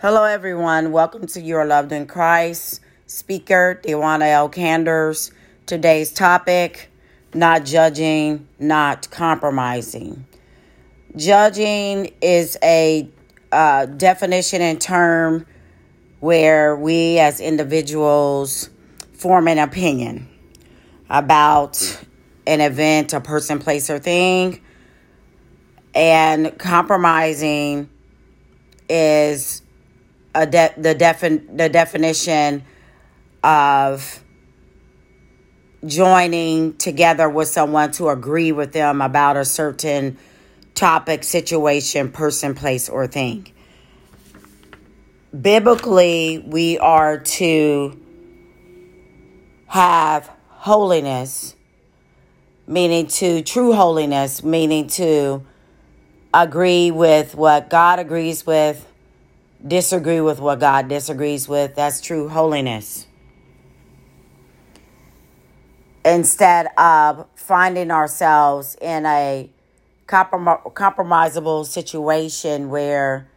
Hello, everyone. Welcome to Your Loved in Christ. Speaker Dewana L. Canders. Today's topic not judging, not compromising. Judging is a uh, definition and term where we as individuals form an opinion about an event, a person, place, or thing. And compromising is a de- the defin- the definition of joining together with someone to agree with them about a certain topic, situation, person, place, or thing. Biblically, we are to have holiness, meaning to true holiness, meaning to agree with what God agrees with disagree with what God disagrees with. That's true holiness. Instead of finding ourselves in a comprom- compromisable situation where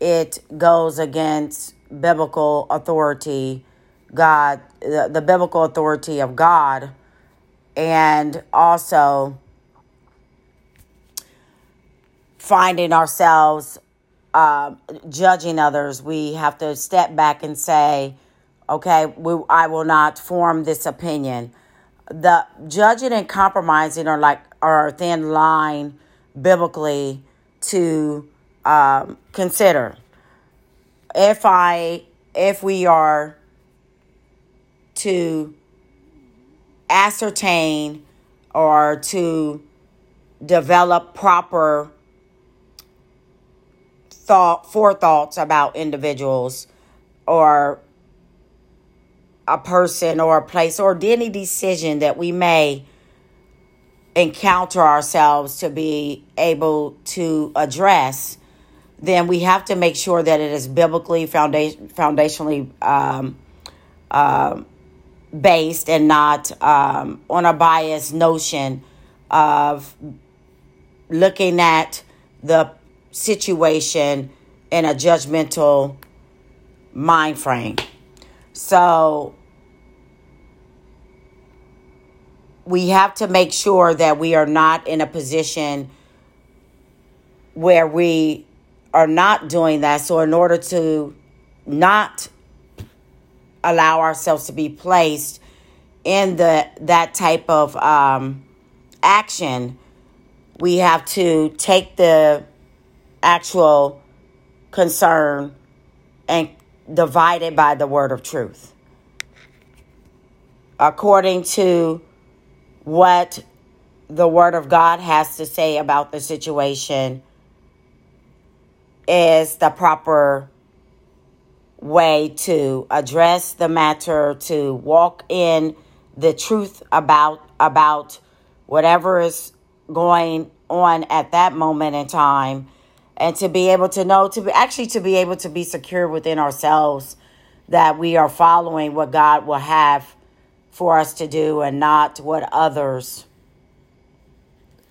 it goes against biblical authority, God, the, the biblical authority of God, and also finding ourselves uh, judging others, we have to step back and say, okay, we, I will not form this opinion. The judging and compromising are like are a thin line biblically to um, consider. If I if we are to ascertain or to develop proper thought forethoughts about individuals or a person or a place or any decision that we may encounter ourselves to be able to address, then we have to make sure that it is biblically foundation, foundationally um, uh, based and not um, on a biased notion of looking at the situation in a judgmental mind frame. So we have to make sure that we are not in a position where we are not doing that. So, in order to not allow ourselves to be placed in the that type of um, action, we have to take the actual concern and divided by the word of truth. According to what the word of God has to say about the situation is the proper way to address the matter to walk in the truth about about whatever is going on at that moment in time and to be able to know to be actually to be able to be secure within ourselves that we are following what God will have for us to do and not what others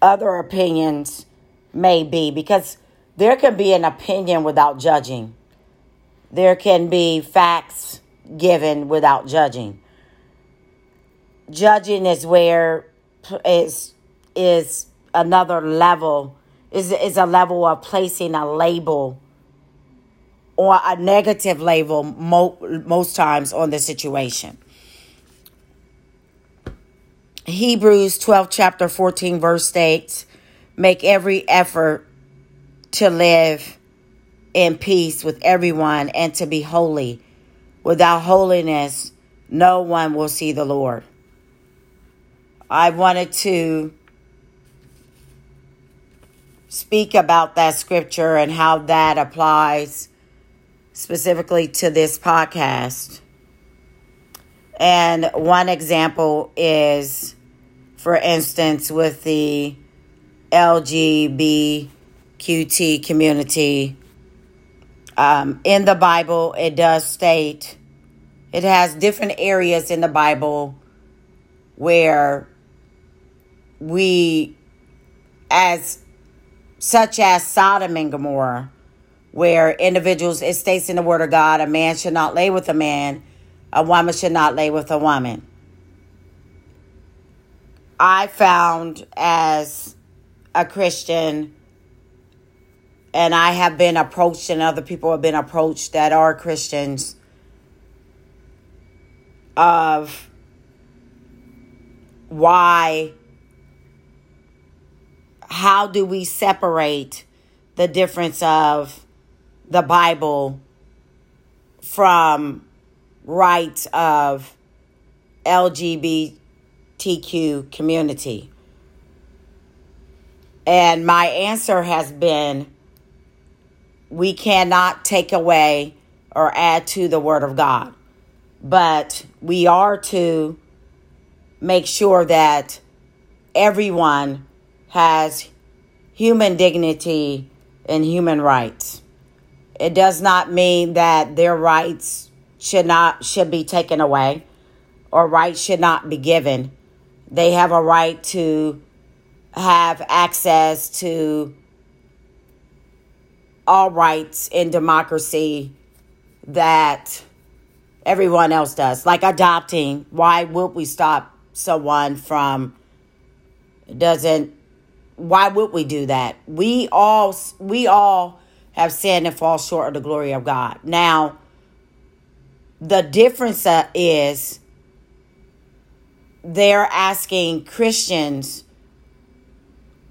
other opinions may be. Because there can be an opinion without judging. There can be facts given without judging. Judging is where is is another level is is a level of placing a label or a negative label mo- most times on the situation. Hebrews 12 chapter 14 verse states, make every effort to live in peace with everyone and to be holy. Without holiness, no one will see the Lord. I wanted to speak about that scripture and how that applies specifically to this podcast. And one example is, for instance, with the LGBTQT community. Um, in the Bible, it does state, it has different areas in the Bible where we, as such as Sodom and Gomorrah, where individuals, it states in the Word of God, a man should not lay with a man, a woman should not lay with a woman. I found as a Christian, and I have been approached, and other people have been approached that are Christians, of why, how do we separate the difference of the Bible from rights of LGBTQ community? And my answer has been we cannot take away or add to the Word of God, but we are to make sure that everyone has human dignity and human rights. It does not mean that their rights should not should be taken away or rights should not be given. They have a right to have access to all rights in democracy that everyone else does. Like adopting, why would we stop someone from doesn't why would we do that? We all we all have sinned and fall short of the glory of God. Now, the difference uh, is they're asking Christians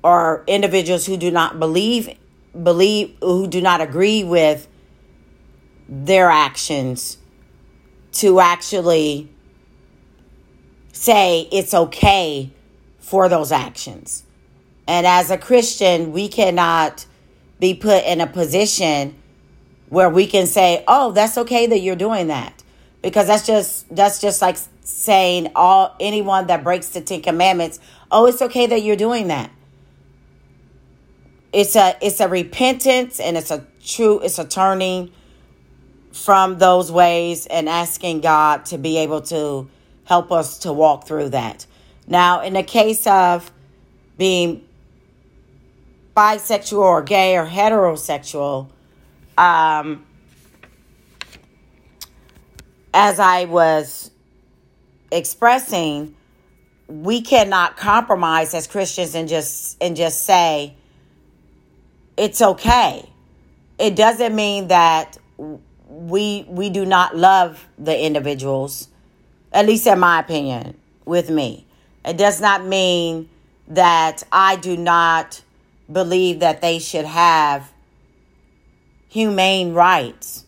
or individuals who do not believe believe who do not agree with their actions to actually say it's okay for those actions. And as a Christian, we cannot be put in a position where we can say, "Oh, that's okay that you're doing that." Because that's just that's just like saying all anyone that breaks the 10 commandments, "Oh, it's okay that you're doing that." It's a it's a repentance and it's a true it's a turning from those ways and asking God to be able to help us to walk through that. Now, in the case of being bisexual or gay or heterosexual, um, as I was expressing, we cannot compromise as Christians and just and just say it's okay. It doesn't mean that we we do not love the individuals, at least in my opinion, with me. It does not mean that I do not believe that they should have humane rights.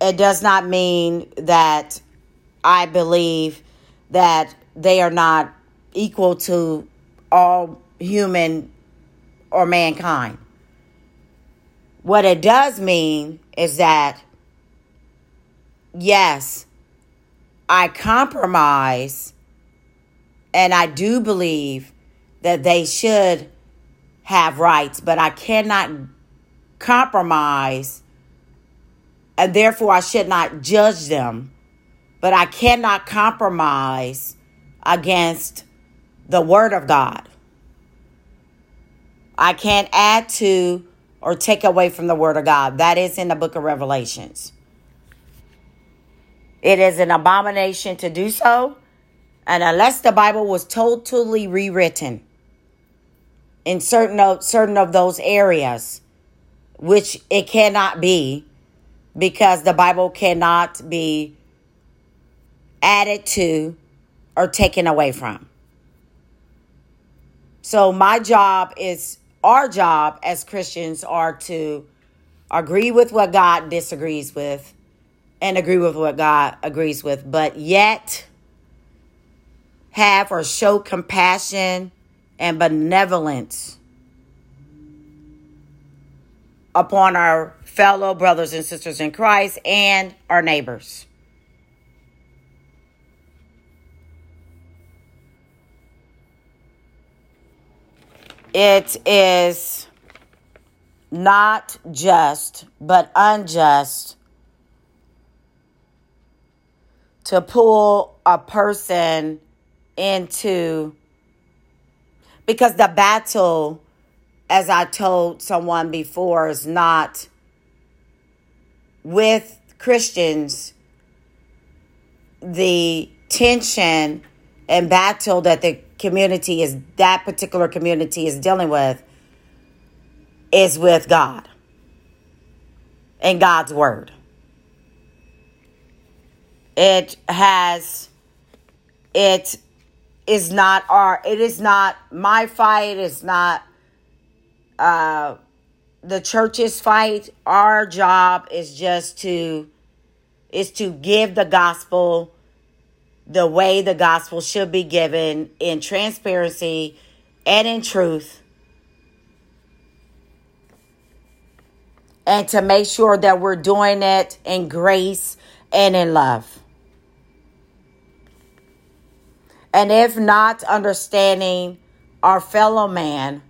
It does not mean that I believe that they are not equal to all human or mankind. What it does mean is that, yes, I compromise and I do believe that they should have rights, but I cannot compromise and therefore I should not judge them. But I cannot compromise against the Word of God. I can't add to or take away from the Word of God. That is in the book of Revelations. It is an abomination to do so. And unless the Bible was totally rewritten in certain of, certain of those areas, which it cannot be, because the Bible cannot be added to or taken away from. So my job is our job as Christians are to agree with what God disagrees with and agree with what God agrees with, but yet have or show compassion and benevolence upon our fellow brothers and sisters in Christ and our neighbors. It is not just, but unjust to pull a person into because the battle as I told someone before, is not with Christians the tension and battle that the community is that particular community is dealing with is with God and God's word. It has it is not our it is not my fight, it's not uh the church's fight. Our job is just to is to give the gospel the way the gospel should be given in transparency and in truth. And to make sure that we're doing it in grace and in love. And if not understanding our fellow man,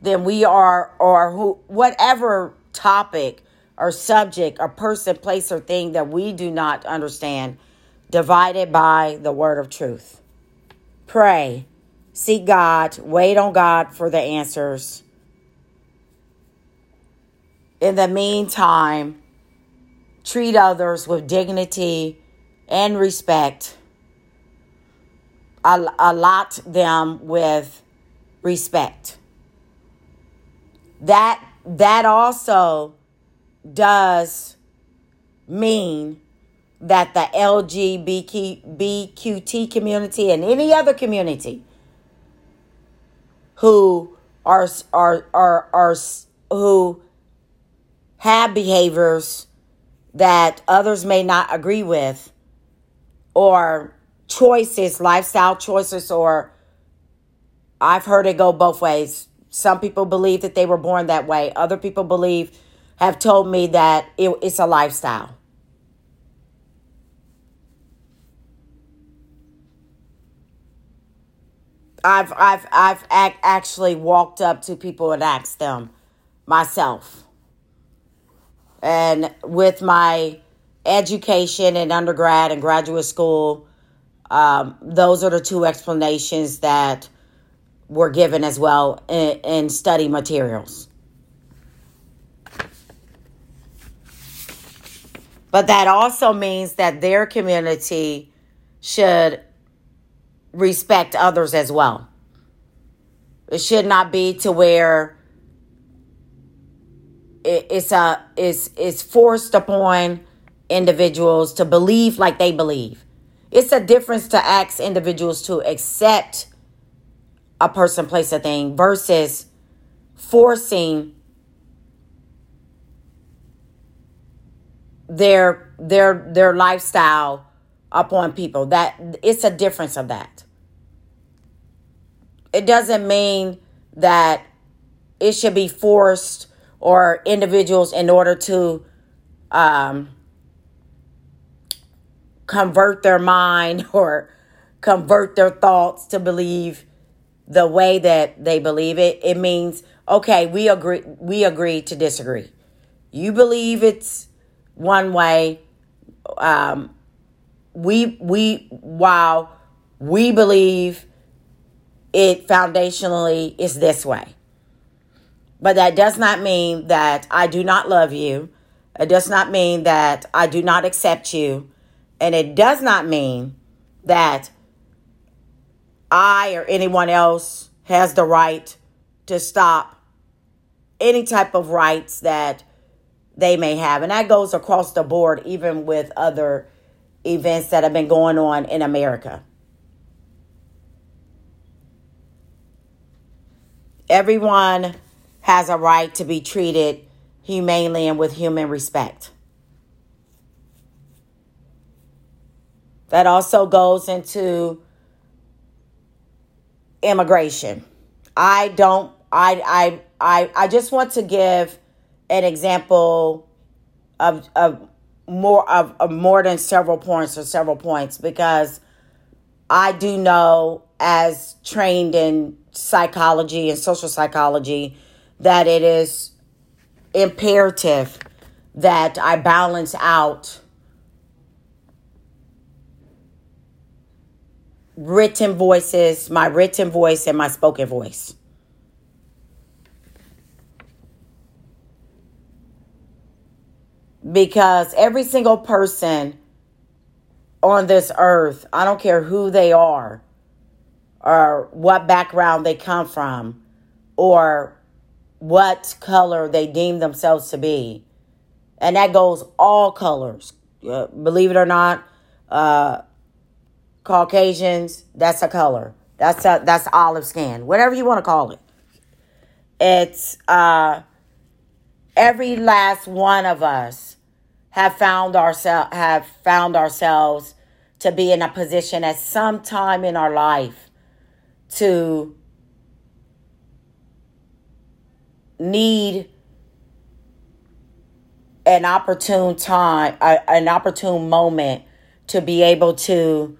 then we are, or who, whatever topic or subject or person, place, or thing that we do not understand divided by the word of truth. Pray, seek God, wait on God for the answers. In the meantime, treat others with dignity and respect. Allot them with respect. That that also does mean that the LGBTQT community and any other community who are are are are who have behaviors that others may not agree with or choices, lifestyle choices or I've heard it go both ways. Some people believe that they were born that way. Other people believe have told me that it, it's a lifestyle. I've I've I've ac- actually walked up to people and asked them myself. And with my education in undergrad and graduate school, um, those are the two explanations that were given as well in, in study materials. But that also means that their community should respect others as well. It should not be to where it's a it's it's forced upon individuals to believe like they believe. It's a difference to ask individuals to accept a person, place, a thing versus forcing their their their lifestyle upon people. That it's a difference of that. It doesn't mean that it should be forced or individuals in order to um, convert their mind or convert their thoughts to believe the way that they believe it. It means okay, we agree. We agree to disagree. You believe it's one way. Um, we we while we believe it foundationally is this way. But that does not mean that I do not love you. It does not mean that I do not accept you. And it does not mean that I or anyone else has the right to stop any type of rights that they may have. And that goes across the board, even with other events that have been going on in America. Everyone has a right to be treated humanely and with human respect. That also goes into immigration. I don't I I I I just want to give an example of of more of, of more than several points or several points because I do know as trained in psychology and social psychology that it is imperative that I balance out written voices, my written voice, and my spoken voice. Because every single person on this earth, I don't care who they are or what background they come from or what color they deem themselves to be. And that goes all colors. Uh, believe it or not, uh, Caucasians, that's a color. That's a, that's olive skin, whatever you want to call it. It's uh, every last one of us have found ourselves have found ourselves to be in a position at some time in our life to need an opportune time, an opportune moment to be able to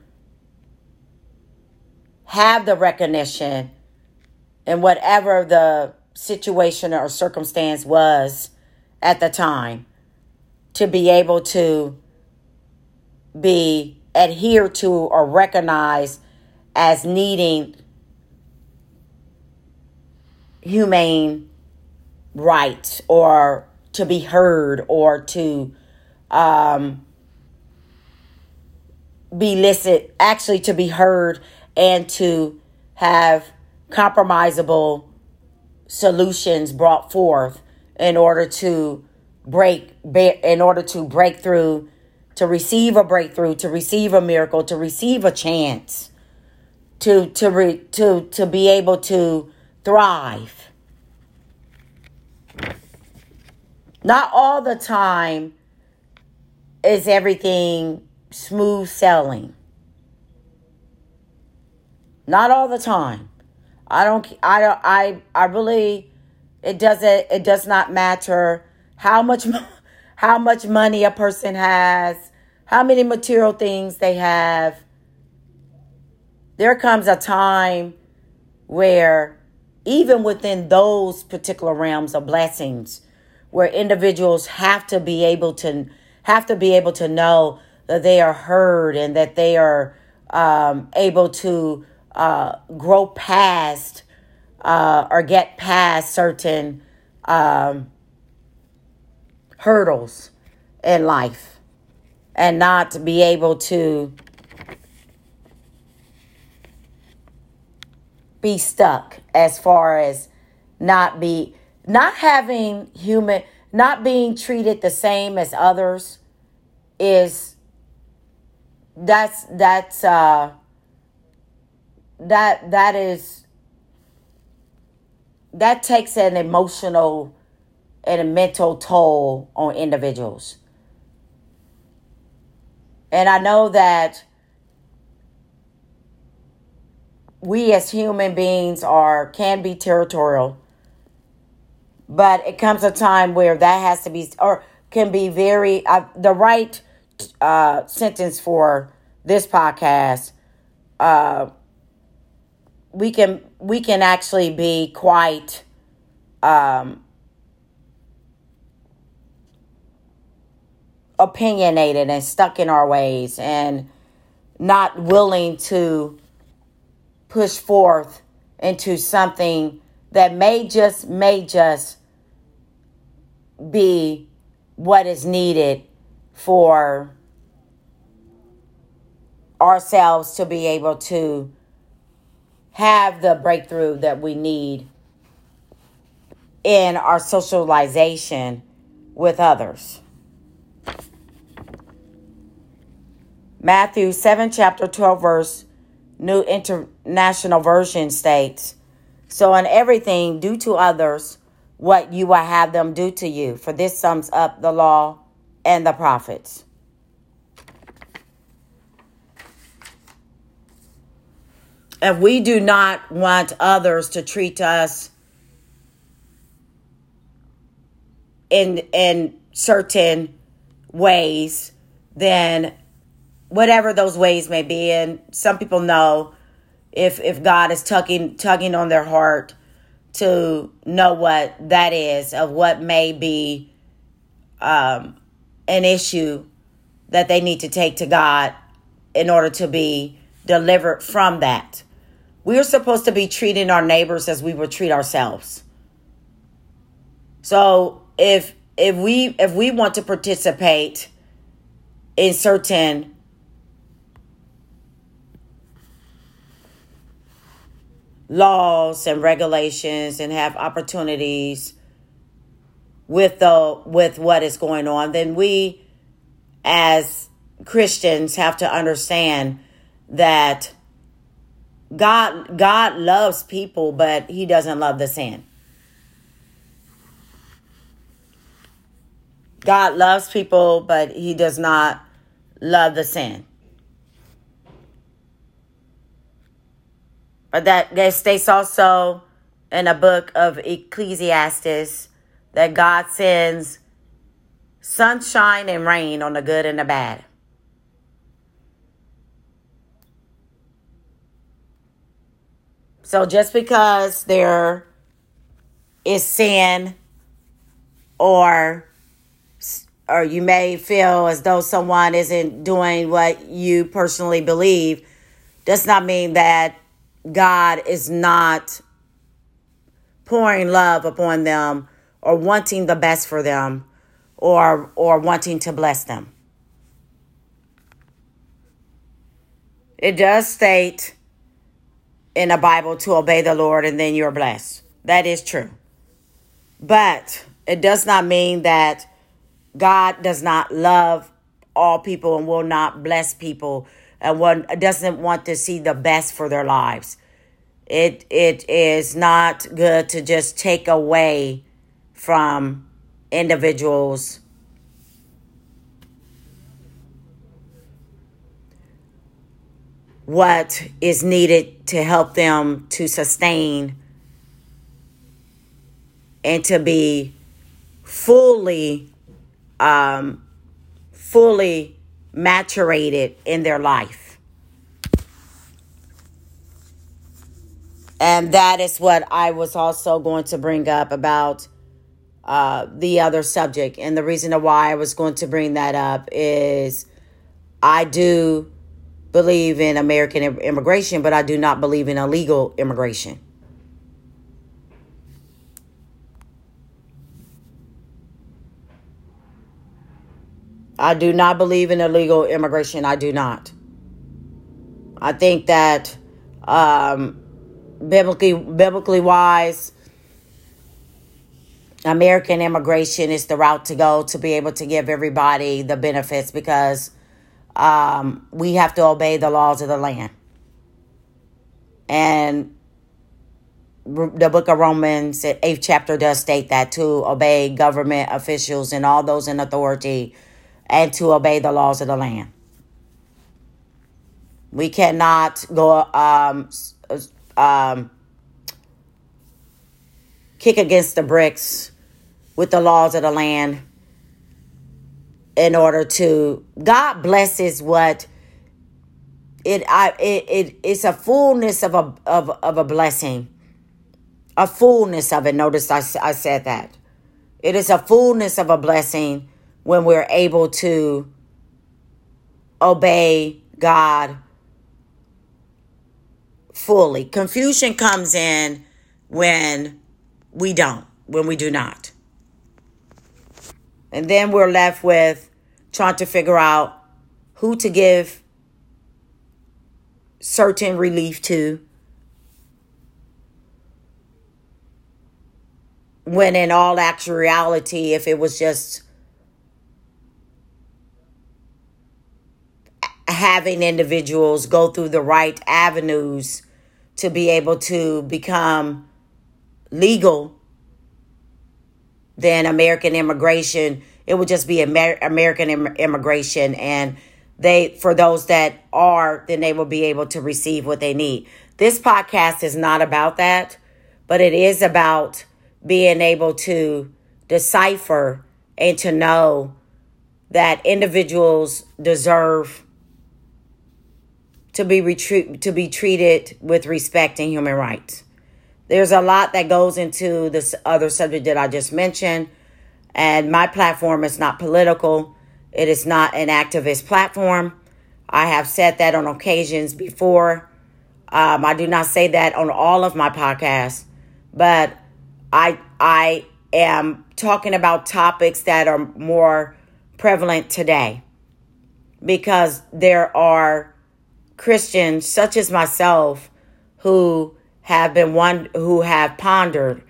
have the recognition and whatever the situation or circumstance was at the time to be able to be adhered to or recognized as needing humane rights or to be heard or to um, be listened, actually to be heard and to have compromisable solutions brought forth in order to break in order to break through to receive a breakthrough to receive a miracle to receive a chance to to re, to to be able to thrive. Not all the time is everything smooth sailing not all the time i don't i don't i i really it doesn't it does not matter how much how much money a person has, how many material things they have. There comes a time where even within those particular realms of blessings where individuals have to be able to have to be able to know that they are heard and that they are um, able to uh, grow past uh, or get past certain um, hurdles in life. And not be able to be stuck as far as not be not having human not being treated the same as others is that's that's uh that that is that takes an emotional and a mental toll on individuals. And I know that we as human beings are can be territorial, but it comes a time where that has to be or can be very uh, the right uh, sentence for this podcast. Uh, we can we can actually be quite um, opinionated and stuck in our ways and not willing to push forth into something that may just may just be what is needed for ourselves to be able to have the breakthrough that we need in our socialization with others. Matthew 7, chapter 12, verse New International Version states So, in everything, do to others what you will have them do to you, for this sums up the law and the prophets. If we do not want others to treat us in in certain ways, then whatever those ways may be and some people know if if God is tugging tugging on their heart to know what that is of what may be um, an issue that they need to take to God in order to be delivered from that. We're supposed to be treating our neighbors as we would treat ourselves. So if if we if we want to participate in certain laws and regulations and have opportunities with the with what is going on then we as Christians have to understand that God God loves people but he doesn't love the sin. God loves people but he does not love the sin. But that, that states also in a book of Ecclesiastes that God sends sunshine and rain on the good and the bad. So just because there is sin or or you may feel as though someone isn't doing what you personally believe does not mean that God is not pouring love upon them or wanting the best for them or or wanting to bless them. It does state in the Bible to obey the Lord and then you're blessed. That is true. But it does not mean that God does not love all people and will not bless people and one doesn't want to see the best for their lives. It it is not good to just take away from individuals what is needed to help them to sustain and to be fully um, fully maturated in their life. And that is what I was also going to bring up about uh, the other subject. And the reason why I was going to bring that up is I do believe in American immigration, but I do not believe in illegal immigration. I do not believe in illegal immigration. I do not. I think that um, biblically, biblically wise, American immigration is the route to go to be able to give everybody the benefits because um, we have to obey the laws of the land. And the book of Romans, eighth chapter, does state that to obey government officials and all those in authority and to obey the laws of the land. We cannot go um, um, kick against the bricks with the laws of the land in order to God blesses what it I it, it it's a fullness of a of of a blessing. A fullness of it. Notice I, I said that. It is a fullness of a blessing when we're able to obey God fully. Confusion comes in when we don't, when we do not. And then we're left with trying to figure out who to give certain relief to. When in all actuality if it was just having individuals go through the right avenues to be able to become legal than American immigration. It would just be Amer- American Im- immigration, and they for those that are, then they will be able to receive what they need. This podcast is not about that, but it is about being able to decipher and to know that individuals deserve to be retreat to be treated with respect and human rights. There's a lot that goes into this other subject that I just mentioned, and my platform is not political. It is not an activist platform. I have said that on occasions before. Um, I do not say that on all of my podcasts, but I I am talking about topics that are more prevalent today because there are Christians such as myself who have been one who have pondered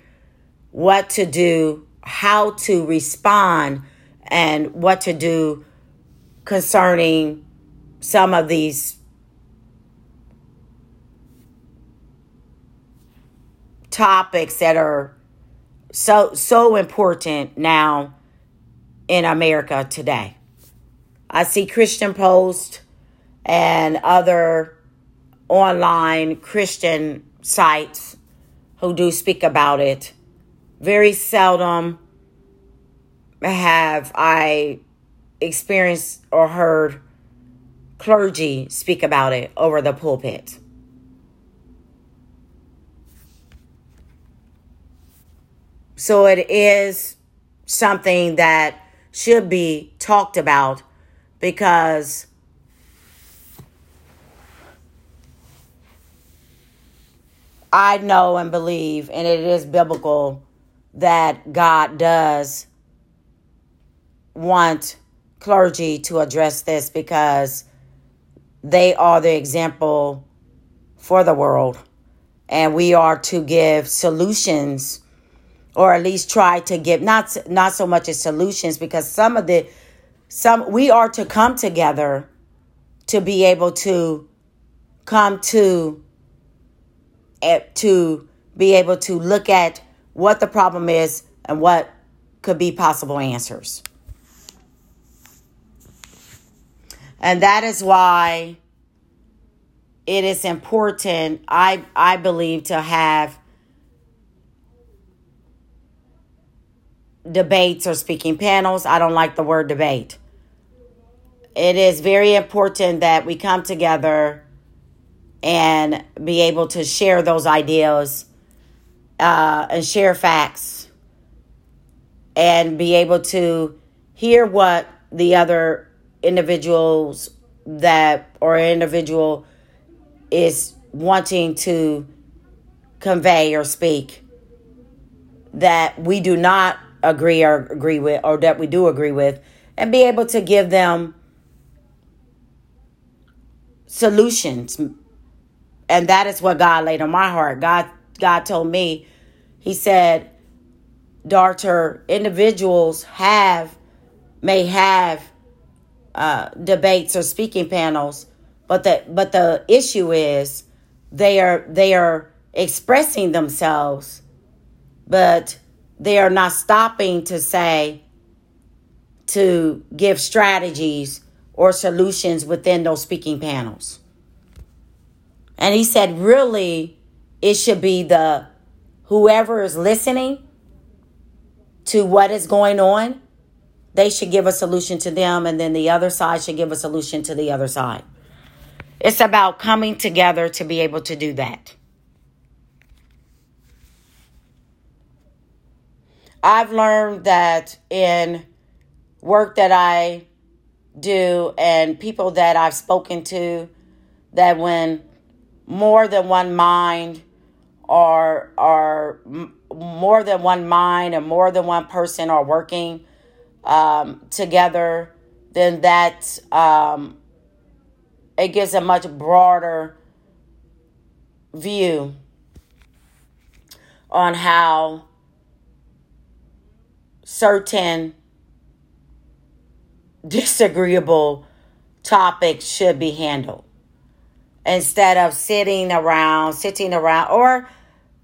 what to do, how to respond, and what to do concerning some of these topics that are so so important now in America today. I see Christian Post and other online Christian sites who do speak about it. Very seldom have I experienced or heard clergy speak about it over the pulpit. So it is something that should be talked about because I know and believe, and it is biblical, that God does want clergy to address this because they are the example for the world. And we are to give solutions or at least try to give not not so much as solutions because some of the some we are to come together to be able to come to to be able to look at what the problem is and what could be possible answers. And that is why it is important I I believe to have debates or speaking panels. I don't like the word debate. It is very important that we come together and be able to share those ideas uh, and share facts and be able to hear what the other individuals that or individual is wanting to convey or speak that we do not agree or agree with or that we do agree with and be able to give them solutions and that is what God laid on my heart God God told me he said daughter individuals have may have uh, debates or speaking panels but the but the issue is they are they are expressing themselves but they are not stopping to say, to give strategies or solutions within those speaking panels. And he said, really, it should be the whoever is listening to what is going on, they should give a solution to them, and then the other side should give a solution to the other side. It's about coming together to be able to do that. I've learned that in work that I do and people that I've spoken to, that when more than one mind or or more than one mind and more than one person are working um, together, then that um, it gives a much broader view on how certain disagreeable topics should be handled instead of sitting around sitting around or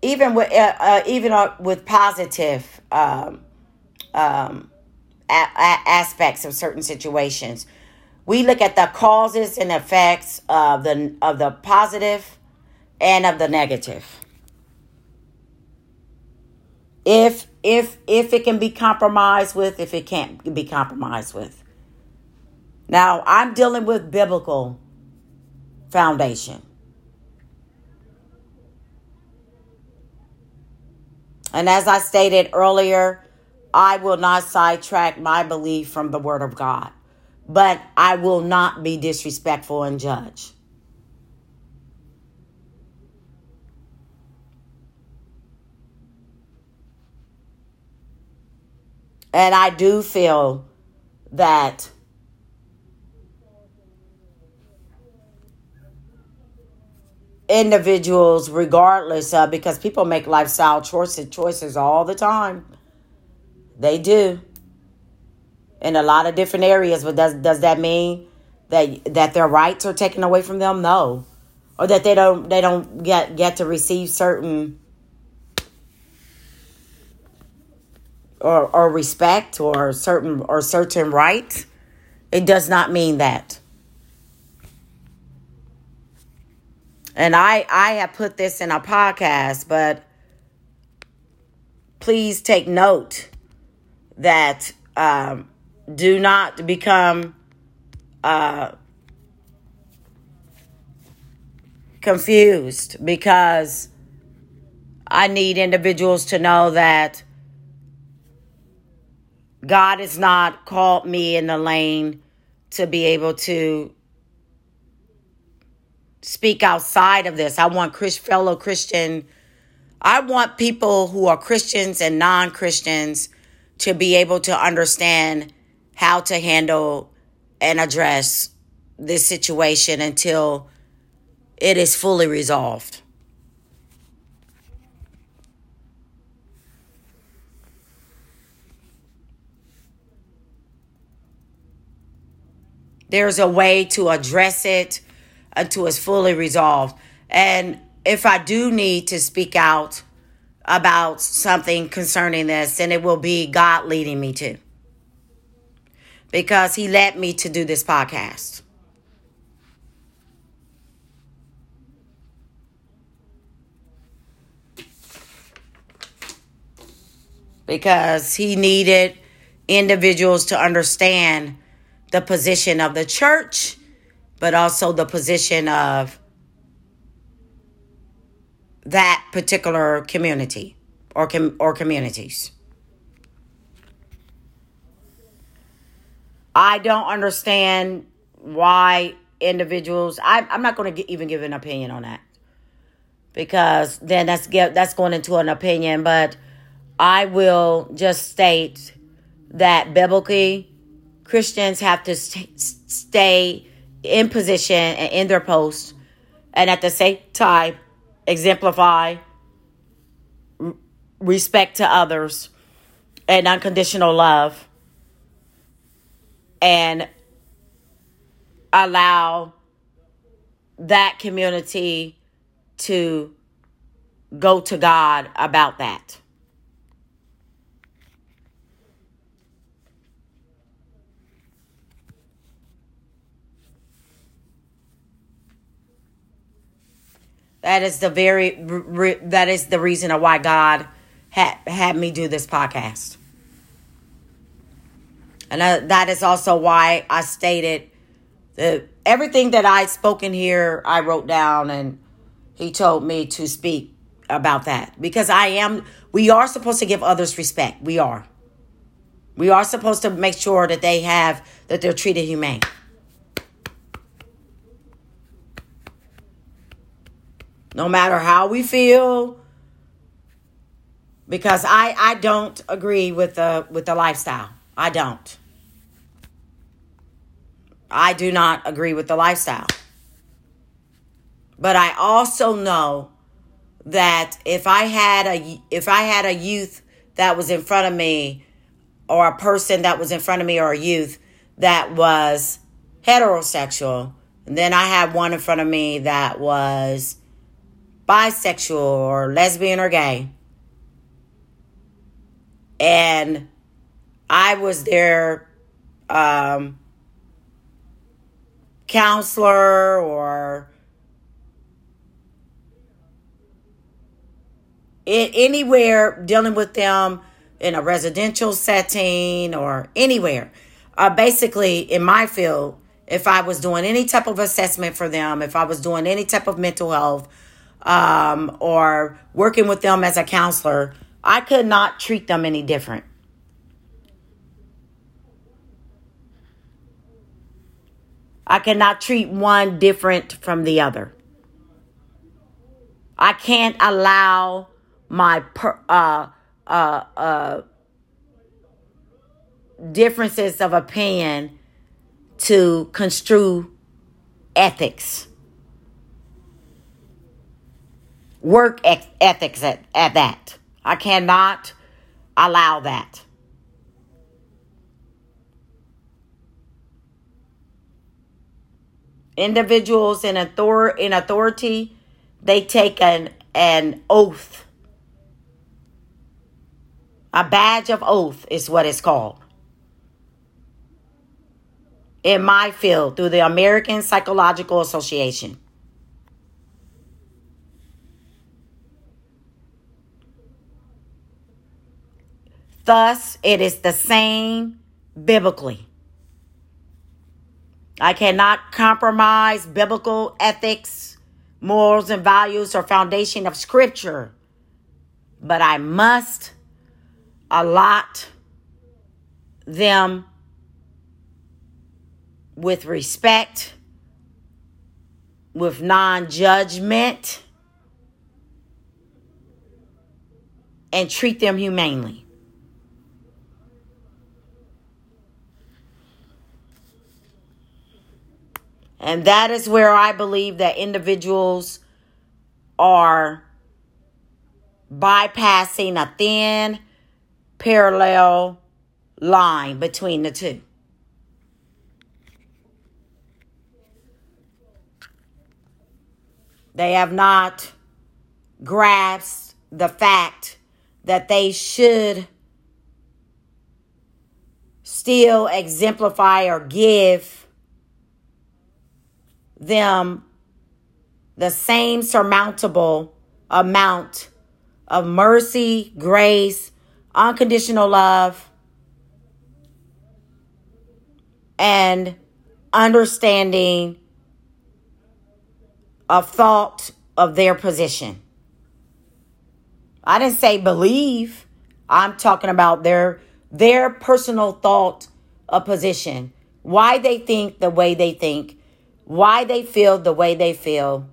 even with uh, uh, even uh, with positive um, um, a- a- aspects of certain situations. We look at the causes and effects of the of the positive and of the negative. If if if it can be compromised with if it can't be compromised with. Now i'm dealing with biblical foundation. And as i stated earlier i will not sidetrack my belief from the word of god but i will not be disrespectful and judge. And I do feel that individuals, regardless of, because people make lifestyle choices, choices all the time. They do. In a lot of different areas, but does does that mean that that their rights are taken away from them? No. Or that they don't they don't get get to receive certain or, or respect or certain or certain rights. It does not mean that. And I I have put this in a podcast, but please take note that um, do not become uh, confused because I need individuals to know that God has not called me in the lane to be able to speak outside of this. I want Chris, fellow Christian, I want people who are Christians and non Christians to be able to understand how to handle and address this situation until it is fully resolved. There's a way to address it until it's fully resolved. And if I do need to speak out about something concerning this, then it will be God leading me to. Because He led me to do this podcast. Because He needed individuals to understand the position of the church, but also the position of that particular community or com- or communities. I don't understand why individuals. I, I'm not going to even give an opinion on that because then that's get that's going into an opinion. But I will just state that biblically Christians have to st- stay in position and in their post, and at the same time exemplify respect to others and unconditional love, and allow that community to go to God about that. That is the very re, that is the reason of why God had had me do this podcast. And uh, that is also why I stated that everything that I spoken here, I wrote down, and he told me to speak about that because I am. We are supposed to give others respect. We are. We are supposed to make sure that they have that they're treated humane. No matter how we feel because I I don't agree with the with the lifestyle. I don't. I do not agree with the lifestyle. But I also know that if I had a if I had a youth that was in front of me or a person that was in front of me or a youth that was heterosexual, then I had one in front of me that was bisexual or lesbian or gay. And I was their um, counselor or anywhere dealing with them in a residential setting or anywhere. Uh, basically, in my field, if I was doing any type of assessment for them, if I was doing any type of mental health um, or working with them as a counselor, I could not treat them any different. I cannot treat one different from the other. I can't allow my per, uh, uh, uh, differences of opinion to construe ethics. Work ethics at, at that. I cannot allow that. Individuals in author in authority, they take an an oath. A badge of oath is what it's called. In my field, through the American Psychological Association. Thus, it is the same biblically. I cannot compromise biblical ethics, morals, and values or foundation of Scripture, but I must allot them with respect, with non judgment, and treat them humanely. And that is where I believe that individuals are bypassing a thin parallel line between the two. They have not grasped the fact that they should still exemplify or give them the same surmountable amount of mercy, grace, unconditional love, and understanding of thought of their position. I didn't say believe. I'm talking about their their personal thought of position. Why they think the way they think why they feel the way they feel.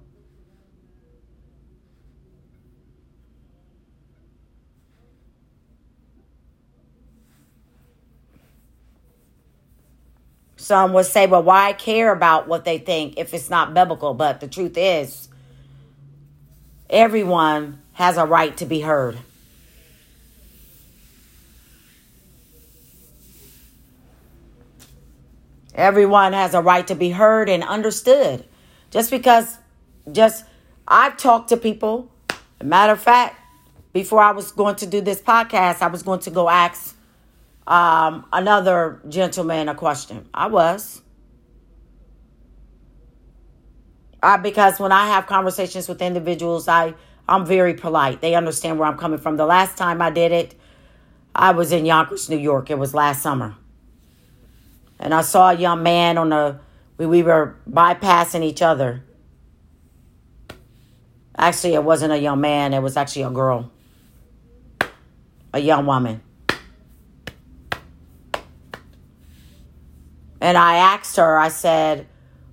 Some would say, well, why care about what they think if it's not biblical? But the truth is, everyone has a right to be heard. Everyone has a right to be heard and understood. Just because, just, I've talked to people. matter of fact, before I was going to do this podcast, I was going to go ask um, another gentleman a question. I was. I, because when I have conversations with individuals, I, I'm very polite. They understand where I'm coming from. The last time I did it, I was in Yonkers, New York. It was last summer and I saw a young man on a we, we were bypassing each other. Actually, it wasn't a young man, it was actually a girl. A young woman. And I asked her, I said,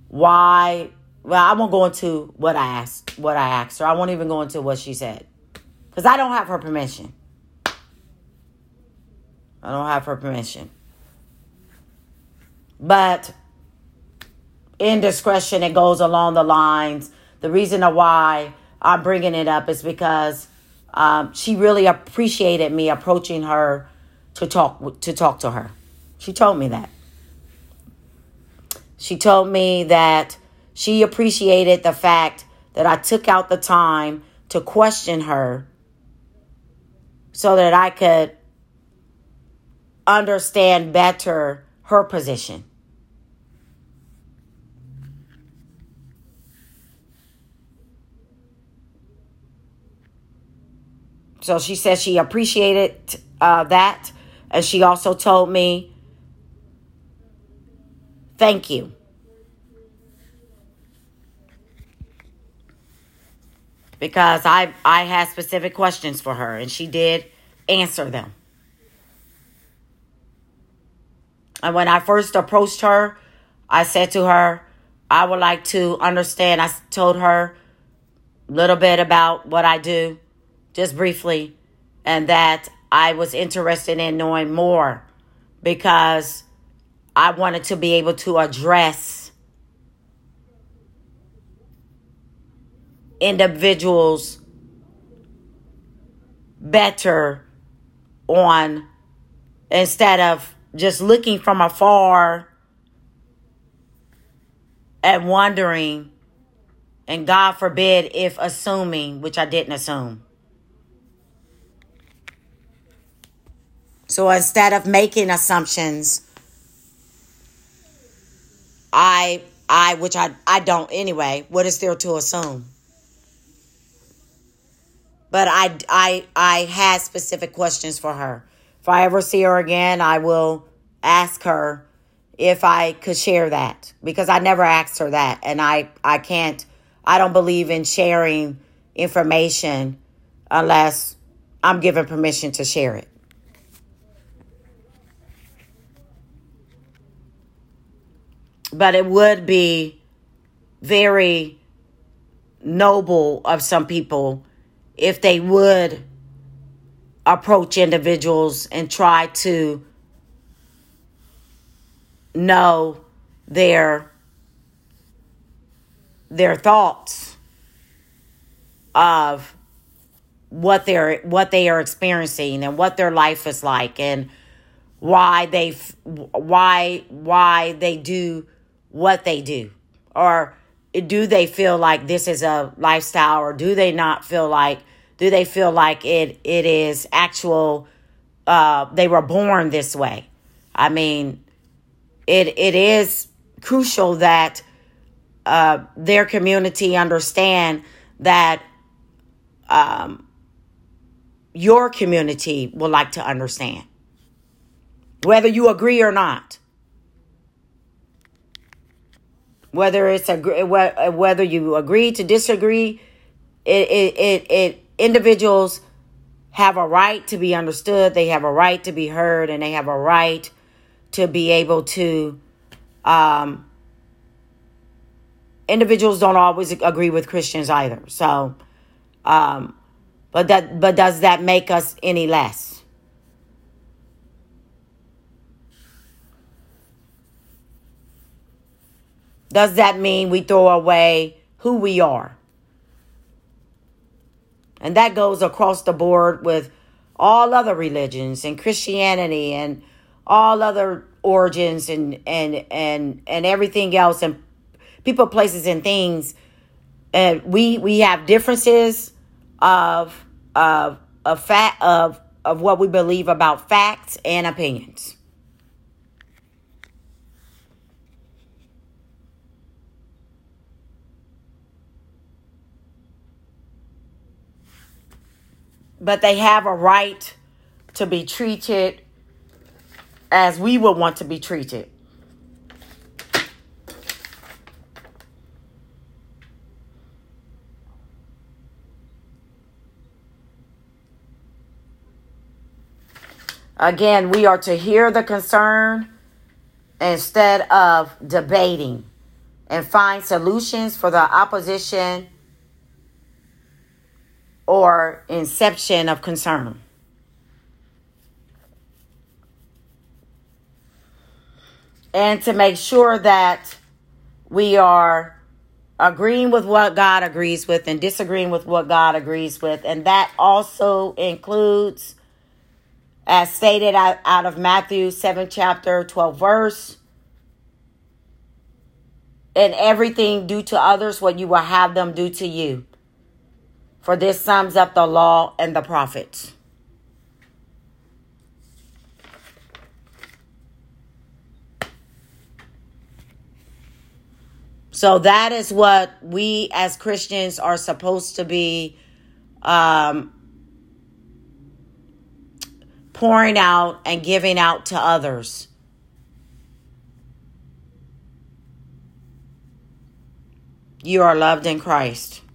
why well, I won't go into what I asked what I asked her. I won't even go into what she said. Because I don't have her permission. I don't have her permission. But indiscretion, it goes along the lines. The reason why I'm bringing it up is because um, she really appreciated me approaching her to talk to talk to her. She told me that. She told me that she appreciated the fact that I took out the time to question her so that I could understand better her position. So she says she appreciated uh, that. And she also told me, thank you. Because I, I had specific questions for her and she did answer them. And when I first approached her, I said to her, I would like to understand. I told her a little bit about what I do just briefly, and that I was interested in knowing more because I wanted to be able to address individuals better on instead of just looking from afar and wondering and God forbid if assuming, which I didn't assume. So instead of making assumptions, I I which I I don't anyway, what is there to assume? But I I I had specific questions for her. If I ever see her again, I will ask her if I could share that because I never asked her that and I I can't I don't believe in sharing information unless I'm given permission to share it. But it would be very noble of some people if they would approach individuals and try to know their their thoughts of what they're what they are experiencing and what their life is like and why they why why they do what they do or do they feel like this is a lifestyle or do they not feel like do they feel like it it is actual uh they were born this way i mean it it is crucial that uh, their community understand that um, your community will like to understand, whether you agree or not. Whether it's a whether you agree to disagree, it it it, it individuals have a right to be understood. They have a right to be heard, and they have a right to be able to um, individuals don't always agree with Christians either. So, um, but that but does that make us any less? Does that mean we throw away who we are? And that goes across the board with all other religions and Christianity and all other origins and and and and everything else and people, places, and things. And we we have differences of of of fact of of what we believe about facts and opinions. But they have a right to be treated as we would want to be treated. Again, we are to hear the concern instead of debating and find solutions for the opposition or inception of concern. And to make sure that we are agreeing with what God agrees with and disagreeing with what God agrees with. And that also includes as stated out, of Matthew 7 chapter 12 verse. And everything do to others what you will have them do to you. For this sums up the law and the prophets. So that is what we as Christians are supposed to be um, pouring out and giving out to others. You are loved in Christ.